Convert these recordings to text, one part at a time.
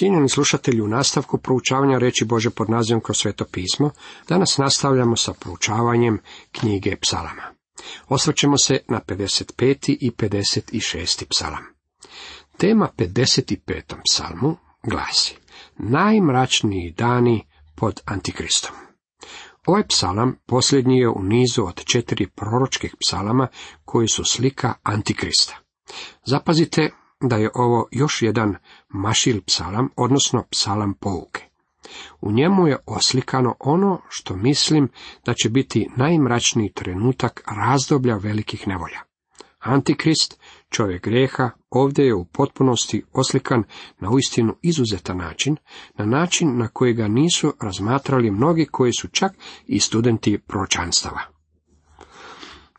Cijenjeni slušatelji, u nastavku proučavanja reći Bože pod nazivom kroz sveto pismo, danas nastavljamo sa proučavanjem knjige psalama. Osvrćemo se na 55. i 56. psalam. Tema 55. psalmu glasi Najmračniji dani pod Antikristom. Ovaj psalam posljednji je u nizu od četiri proročkih psalama koji su slika Antikrista. Zapazite da je ovo još jedan mašil psalam, odnosno psalam pouke. U njemu je oslikano ono što mislim da će biti najmračniji trenutak razdoblja velikih nevolja. Antikrist, čovjek greha, ovdje je u potpunosti oslikan na uistinu izuzetan način, na način na koji ga nisu razmatrali mnogi koji su čak i studenti pročanstava.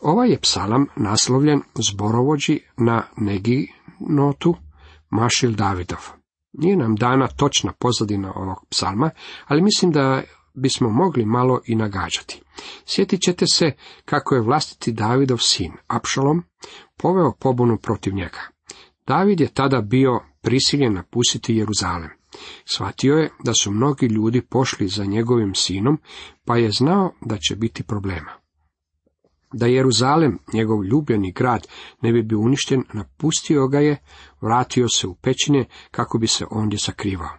Ovaj je psalam naslovljen zborovođi na Negi notu Mašil Davidov. Nije nam dana točna pozadina ovog psalma, ali mislim da bismo mogli malo i nagađati. Sjetit ćete se kako je vlastiti Davidov sin, Apšalom, poveo pobunu protiv njega. David je tada bio prisiljen napustiti Jeruzalem. Shvatio je da su mnogi ljudi pošli za njegovim sinom, pa je znao da će biti problema. Da Jeruzalem, njegov ljubljeni grad, ne bi bio uništen, napustio ga je, vratio se u pećine kako bi se ondje sakrivao.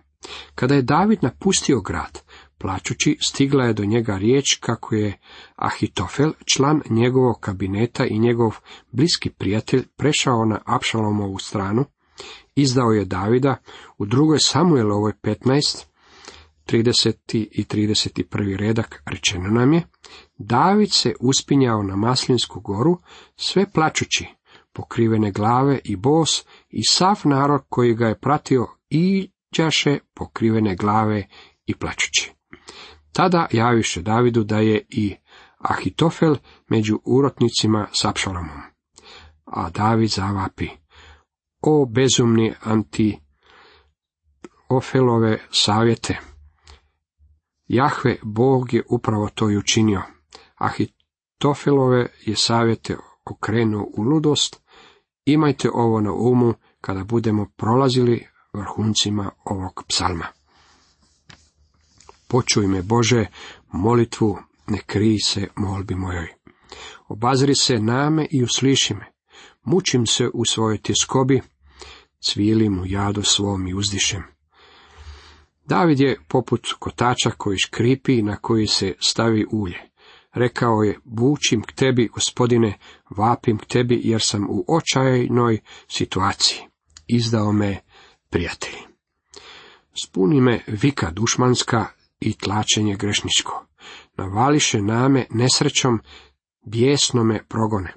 Kada je David napustio grad, plaćući, stigla je do njega riječ kako je Ahitofel, član njegovog kabineta i njegov bliski prijatelj, prešao na Apšalomovu stranu, izdao je Davida u drugoj Samuelovoj 15, 30. i 31. redak rečeno nam je, David se uspinjao na Maslinsku goru, sve plačući, pokrivene glave i bos, i sav narod koji ga je pratio iđaše pokrivene glave i plačući. Tada javiše Davidu da je i Ahitofel među urotnicima s Apšalomom. A David zavapi, o bezumni anti Ofelove savjete, Jahve, Bog je upravo to i učinio. Ahitofelove je savjete okrenuo u ludost. Imajte ovo na umu kada budemo prolazili vrhuncima ovog psalma. Počuj me, Bože, molitvu, ne krij se molbi mojoj. Obazri se name i usliši me. Mučim se u svojoj tjeskobi, cvilim u jadu svom i uzdišem. David je poput kotača koji škripi na koji se stavi ulje. Rekao je, bučim k tebi, gospodine, vapim k tebi, jer sam u očajnoj situaciji. Izdao me prijatelji. Spuni me vika dušmanska i tlačenje grešničko. Navališe name nesrećom, bijesno me progone.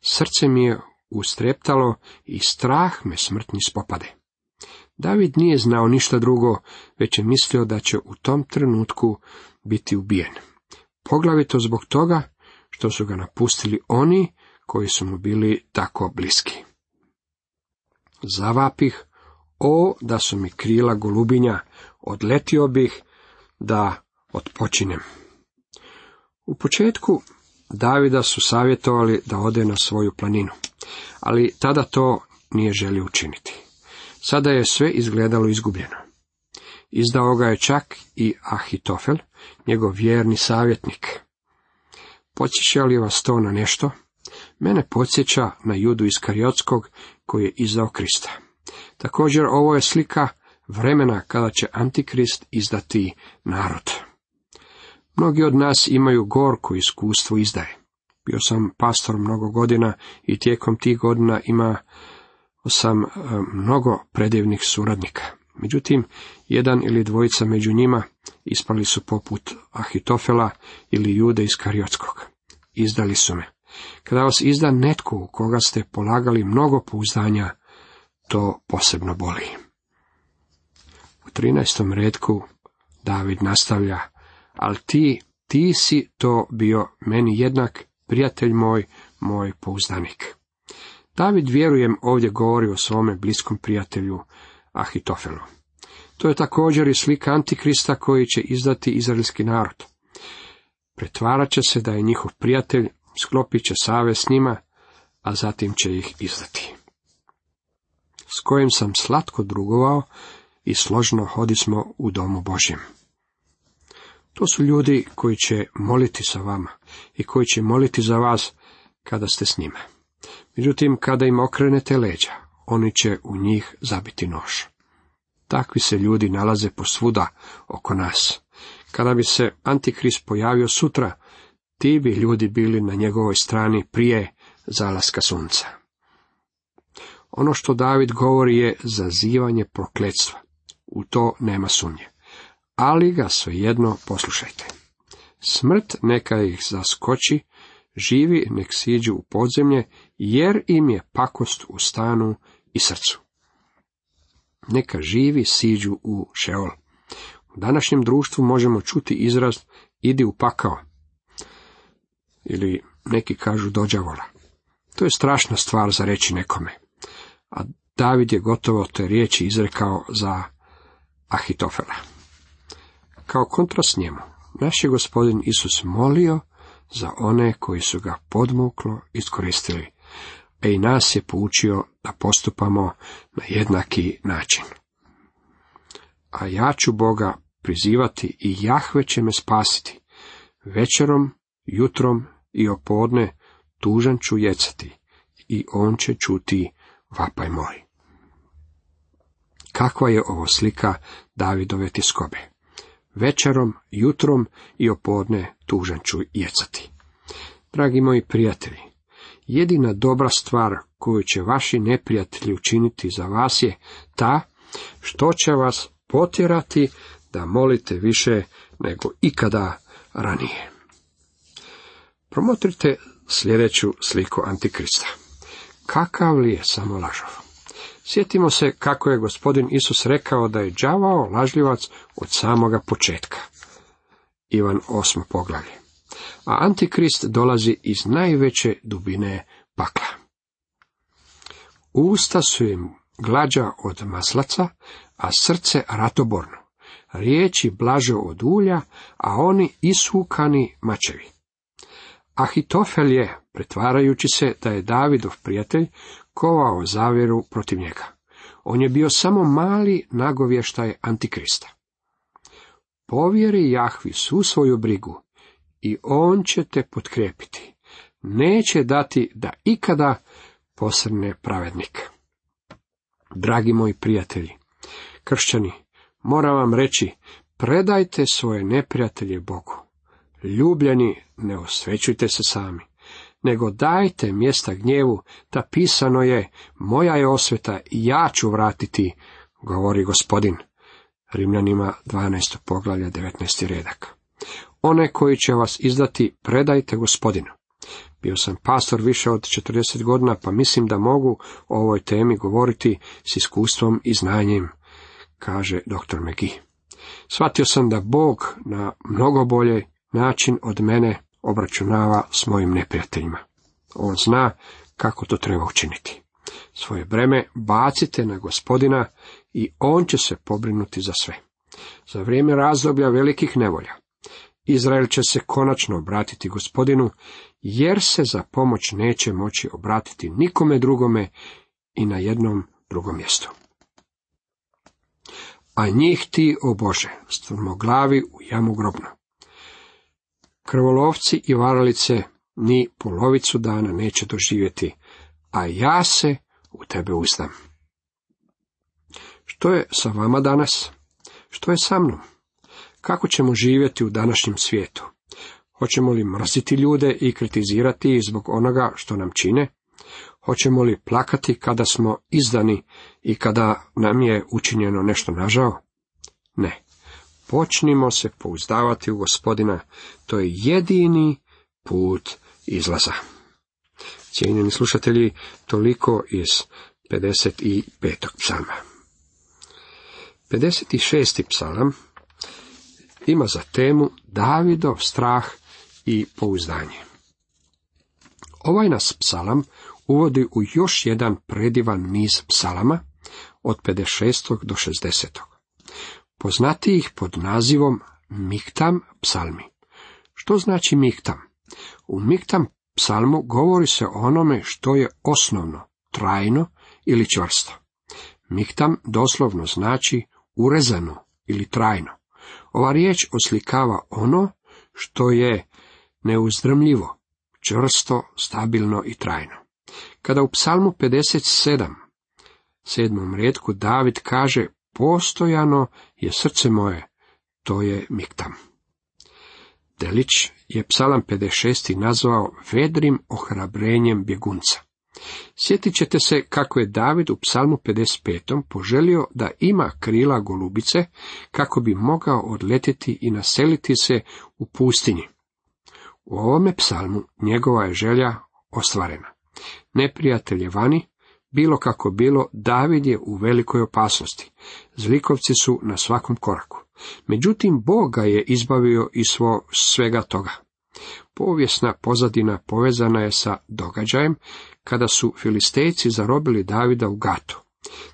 Srce mi je ustreptalo i strah me smrtni spopade. David nije znao ništa drugo, već je mislio da će u tom trenutku biti ubijen. Poglavito zbog toga što su ga napustili oni koji su mu bili tako bliski. Zavapih, o da su mi krila golubinja, odletio bih da odpočinem. U početku Davida su savjetovali da ode na svoju planinu, ali tada to nije želio učiniti. Sada je sve izgledalo izgubljeno. Izdao ga je čak i Ahitofel, njegov vjerni savjetnik. Podsjeća li vas to na nešto? Mene podsjeća na judu iz Kariotskog koji je izdao Krista. Također ovo je slika vremena kada će Antikrist izdati narod. Mnogi od nas imaju gorko iskustvo izdaje. Bio sam pastor mnogo godina i tijekom tih godina ima sam e, mnogo predivnih suradnika. Međutim, jedan ili dvojica među njima ispali su poput Ahitofela ili Jude iz Kariotskog. Izdali su me. Kada vas izda netko u koga ste polagali mnogo pouzdanja, to posebno boli. U 13. redku David nastavlja, ali ti, ti si to bio meni jednak, prijatelj moj, moj pouzdanik. David, vjerujem, ovdje govori o svome bliskom prijatelju Ahitofelu. To je također i slika Antikrista koji će izdati izraelski narod. Pretvarat će se da je njihov prijatelj, sklopit će save s njima, a zatim će ih izdati. S kojim sam slatko drugovao, i složno hodismo u domu Božjem. To su ljudi koji će moliti sa vama i koji će moliti za vas kada ste s njima. Međutim, kada im okrenete leđa, oni će u njih zabiti nož. Takvi se ljudi nalaze posvuda oko nas. Kada bi se Antikrist pojavio sutra, ti bi ljudi bili na njegovoj strani prije zalaska sunca. Ono što David govori je zazivanje prokletstva. U to nema sumnje. Ali ga svejedno poslušajte. Smrt neka ih zaskoči, živi nek siđu u podzemlje, jer im je pakost u stanu i srcu. Neka živi siđu u šeol. U današnjem društvu možemo čuti izraz idi u pakao. Ili neki kažu dođavola. To je strašna stvar za reći nekome. A David je gotovo te riječi izrekao za Ahitofela. Kao kontrast njemu, naš je gospodin Isus molio za one koji su ga podmuklo iskoristili, a i nas je poučio da postupamo na jednaki način. A ja ću Boga prizivati i Jahve će me spasiti. Večerom, jutrom i opodne tužan ću jecati i on će čuti vapaj moj. Kakva je ovo slika Davidove tiskobe? Večerom, jutrom i opodne tužan ću jecati. Dragi moji prijatelji, jedina dobra stvar koju će vaši neprijatelji učiniti za vas je ta što će vas potjerati da molite više nego ikada ranije. Promotrite sljedeću sliku Antikrista. Kakav li je samo lažov? Sjetimo se kako je gospodin Isus rekao da je đavao lažljivac od samoga početka. Ivan osmo poglavlje. A Antikrist dolazi iz najveće dubine pakla. Usta su im glađa od maslaca, a srce ratoborno. Riječi blaže od ulja, a oni isukani mačevi. Ahitofel je, pretvarajući se da je Davidov prijatelj, kovao zavjeru protiv njega. On je bio samo mali nagovještaj Antikrista. Povjeri Jahvi su svoju brigu i on će te potkrepiti. Neće dati da ikada posrne pravednik. Dragi moji prijatelji, kršćani, moram vam reći, predajte svoje neprijatelje Bogu. Ljubljeni, ne osvećujte se sami, nego dajte mjesta gnjevu, da pisano je, moja je osveta ja ću vratiti, govori gospodin. Rimljanima 12. poglavlja 19. redak. One koji će vas izdati, predajte gospodinu. Bio sam pastor više od 40 godina, pa mislim da mogu o ovoj temi govoriti s iskustvom i znanjem, kaže dr. McGee. Shvatio sam da Bog na mnogo bolje način od mene obračunava s mojim neprijateljima. On zna kako to treba učiniti. Svoje breme bacite na gospodina i on će se pobrinuti za sve. Za vrijeme razdoblja velikih nevolja, Izrael će se konačno obratiti gospodinu, jer se za pomoć neće moći obratiti nikome drugome i na jednom drugom mjestu. A njih ti, o Bože, glavi u jamu grobno. Krvolovci i varalice ni polovicu dana neće doživjeti, a ja se u tebe uzdam. Što je sa vama danas? Što je sa mnom? Kako ćemo živjeti u današnjem svijetu? Hoćemo li mrziti ljude i kritizirati ih zbog onoga što nam čine? Hoćemo li plakati kada smo izdani i kada nam je učinjeno nešto nažao? Ne. Počnimo se pouzdavati u gospodina, to je jedini put izlaza. Cijenjeni slušatelji, toliko iz 55. psalma. 56. psalam ima za temu Davidov strah i pouzdanje. Ovaj nas psalam uvodi u još jedan predivan niz psalama od 56. do 60. Poznati ih pod nazivom Miktam psalmi. Što znači Miktam? U Miktam psalmu govori se o onome što je osnovno, trajno ili čvrsto. Miktam doslovno znači urezano ili trajno. Ova riječ oslikava ono što je neuzdrmljivo, čvrsto, stabilno i trajno. Kada u psalmu 57, sedmom redku, David kaže, postojano je srce moje, to je miktam. Delić je psalam 56. nazvao vedrim ohrabrenjem bjegunca. Sjetit ćete se kako je David u psalmu 55. poželio da ima krila golubice kako bi mogao odletjeti i naseliti se u pustinji. U ovome psalmu njegova je želja ostvarena. Neprijatelj je vani, bilo kako bilo, David je u velikoj opasnosti. Zlikovci su na svakom koraku. Međutim, Bog ga je izbavio iz svo svega toga. Povijesna pozadina povezana je sa događajem kada su filistejci zarobili Davida u Gatu.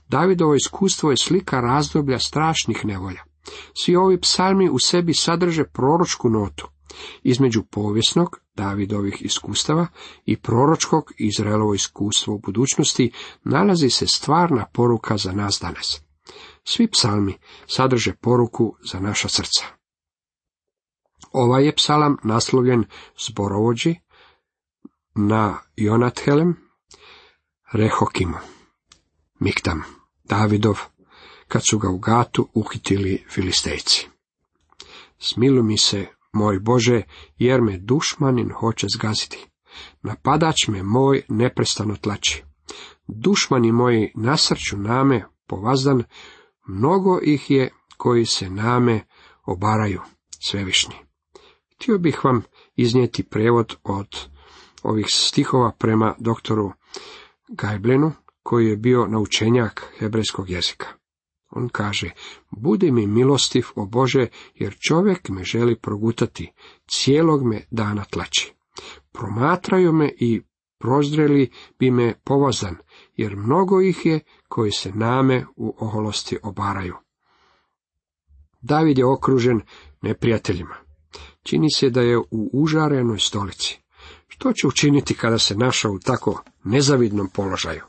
Davidovo iskustvo je slika razdoblja strašnih nevolja. Svi ovi psalmi u sebi sadrže proročku notu. Između povijesnog, Davidovih iskustava i proročkog Izraelovo iskustvo u budućnosti nalazi se stvarna poruka za nas danas. Svi psalmi sadrže poruku za naša srca. Ovaj je psalam naslovljen zborovođi na Jonathelem, Rehokimu, Miktam, Davidov, kad su ga u gatu uhitili filistejci. Smilu mi se, moj Bože, jer me dušmanin hoće zgaziti. Napadač me moj neprestano tlači. Dušmani moji nasrću name povazdan, mnogo ih je koji se name obaraju, svevišnji. Htio bih vam iznijeti prevod od ovih stihova prema doktoru Gajblenu, koji je bio naučenjak hebrejskog jezika. On kaže, budi mi milostiv, o Bože, jer čovjek me želi progutati, cijelog me dana tlači. Promatraju me i prozreli bi me povozan, jer mnogo ih je koji se name u oholosti obaraju. David je okružen neprijateljima. Čini se da je u užarenoj stolici. Što će učiniti kada se našao u tako nezavidnom položaju?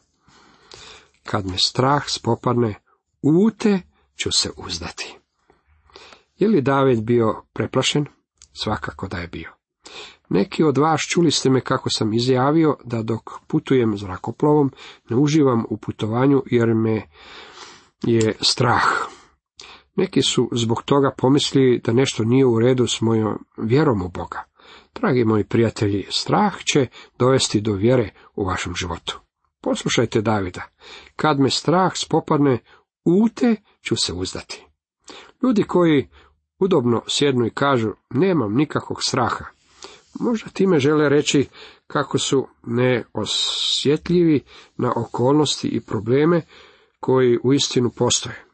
Kad me strah spopadne, ute ću se uzdati. Je li David bio preplašen? Svakako da je bio. Neki od vas čuli ste me kako sam izjavio da dok putujem zrakoplovom ne uživam u putovanju jer me je strah. Neki su zbog toga pomislili da nešto nije u redu s mojom vjerom u Boga. Dragi moji prijatelji, strah će dovesti do vjere u vašem životu. Poslušajte Davida, kad me strah spopadne, ute ću se uzdati. Ljudi koji udobno sjednu i kažu, nemam nikakvog straha, možda time žele reći kako su neosjetljivi na okolnosti i probleme koji uistinu postoje.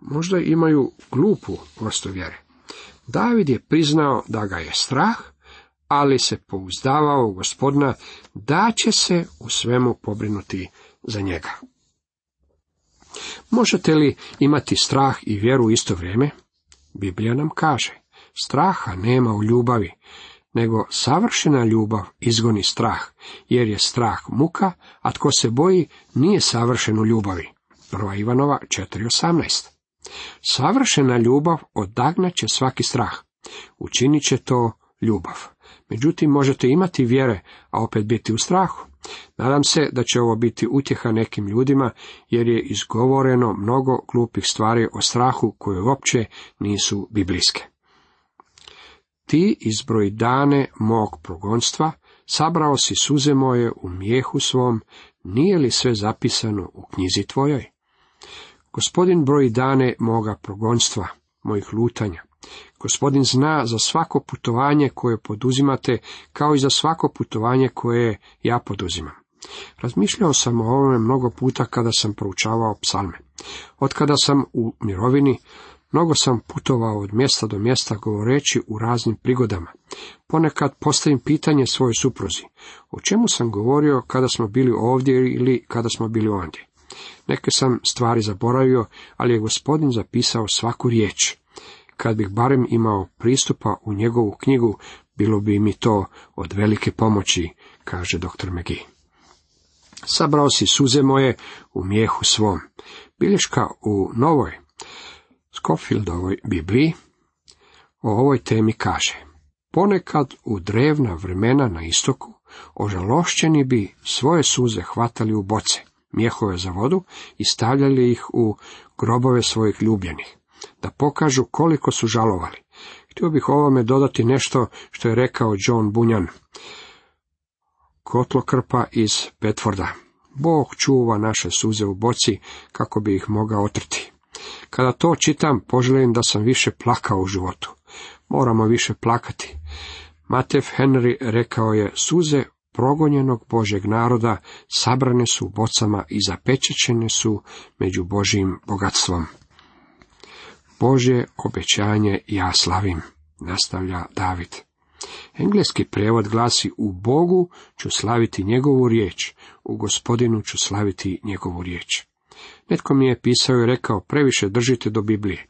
Možda imaju glupu vrstu vjere. David je priznao da ga je strah, ali se pouzdavao u gospodina da će se u svemu pobrinuti za njega. Možete li imati strah i vjeru u isto vrijeme? Biblija nam kaže, straha nema u ljubavi, nego savršena ljubav izgoni strah, jer je strah muka, a tko se boji nije savršen u ljubavi. Prva Ivanova 4.18 Savršena ljubav odagnaće svaki strah. Učinit će to ljubav. Međutim, možete imati vjere, a opet biti u strahu. Nadam se da će ovo biti utjeha nekim ljudima, jer je izgovoreno mnogo glupih stvari o strahu koje uopće nisu biblijske. Ti izbroj dane mog progonstva, sabrao si suze moje u mijehu svom, nije li sve zapisano u knjizi tvojoj? Gospodin broji dane moga progonstva, mojih lutanja. Gospodin zna za svako putovanje koje poduzimate, kao i za svako putovanje koje ja poduzimam. Razmišljao sam o ovome mnogo puta kada sam proučavao psalme. Od kada sam u mirovini, mnogo sam putovao od mjesta do mjesta govoreći u raznim prigodama. Ponekad postavim pitanje svojoj supruzi. O čemu sam govorio kada smo bili ovdje ili kada smo bili ondje? Neke sam stvari zaboravio, ali je gospodin zapisao svaku riječ. Kad bih barem imao pristupa u njegovu knjigu, bilo bi mi to od velike pomoći, kaže dr. McGee. Sabrao si suze moje u mijehu svom. Bilješka u novoj Scofieldovoj Bibliji o ovoj temi kaže Ponekad u drevna vremena na istoku ožalošćeni bi svoje suze hvatali u boce, mjehove za vodu i stavljali ih u grobove svojih ljubljenih, da pokažu koliko su žalovali. Htio bih ovome dodati nešto što je rekao John Bunyan, kotlokrpa iz Petforda. Bog čuva naše suze u boci kako bi ih mogao otrti. Kada to čitam, poželim da sam više plakao u životu. Moramo više plakati. Matev Henry rekao je, suze progonjenog Božeg naroda sabrane su u bocama i zapečećene su među Božijim bogatstvom. Božje obećanje ja slavim, nastavlja David. Engleski prijevod glasi u Bogu ću slaviti njegovu riječ, u gospodinu ću slaviti njegovu riječ. Netko mi je pisao i rekao, previše držite do Biblije.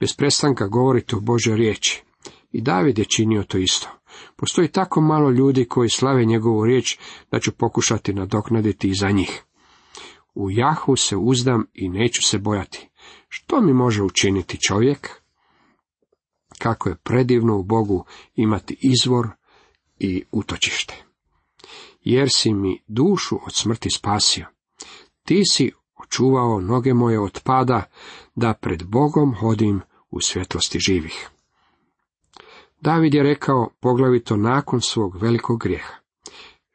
Bez prestanka govorite o Božoj riječi. I David je činio to isto. Postoji tako malo ljudi koji slave njegovu riječ da ću pokušati nadoknaditi i za njih. U Jahu se uzdam i neću se bojati. Što mi može učiniti čovjek? Kako je predivno u Bogu imati izvor i utočište. Jer si mi dušu od smrti spasio. Ti si očuvao noge moje od pada, da pred Bogom hodim u svjetlosti živih. David je rekao, poglavito nakon svog velikog grijeha,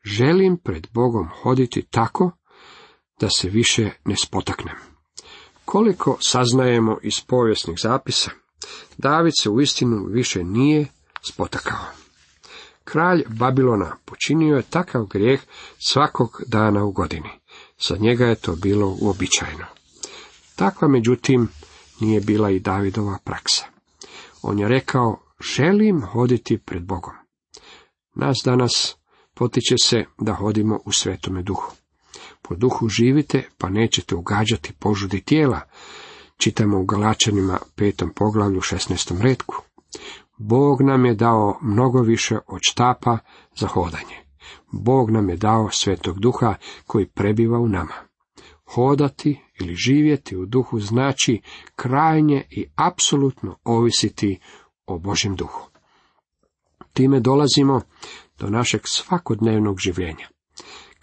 želim pred Bogom hoditi tako, da se više ne spotaknem. Koliko saznajemo iz povijesnih zapisa, David se uistinu više nije spotakao. Kralj Babilona počinio je takav grijeh svakog dana u godini. Za njega je to bilo uobičajeno. Takva, međutim, nije bila i Davidova praksa. On je rekao, želim hoditi pred Bogom. Nas danas potiče se da hodimo u svetome duhu. Po duhu živite, pa nećete ugađati požudi tijela, čitamo u Galačanima petom poglavlju 16. redku. Bog nam je dao mnogo više od štapa za hodanje. Bog nam je dao svetog duha koji prebiva u nama. Hodati ili živjeti u duhu znači krajnje i apsolutno ovisiti o Božjem duhu. Time dolazimo do našeg svakodnevnog življenja.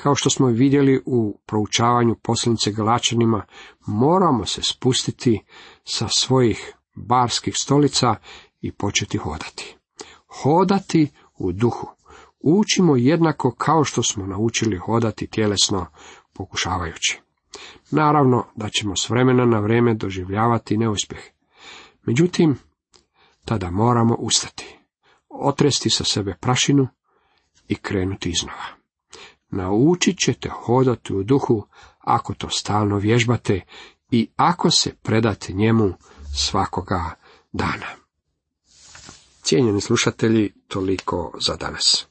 Kao što smo vidjeli u proučavanju poslanice Galačanima, moramo se spustiti sa svojih barskih stolica i početi hodati. Hodati u duhu. Učimo jednako kao što smo naučili hodati tjelesno pokušavajući. Naravno da ćemo s vremena na vrijeme doživljavati neuspjeh. Međutim, tada moramo ustati, otresti sa sebe prašinu i krenuti iznova. Naučit ćete hodati u duhu ako to stalno vježbate i ako se predate njemu svakoga dana. Cijenjeni slušatelji, toliko za danas.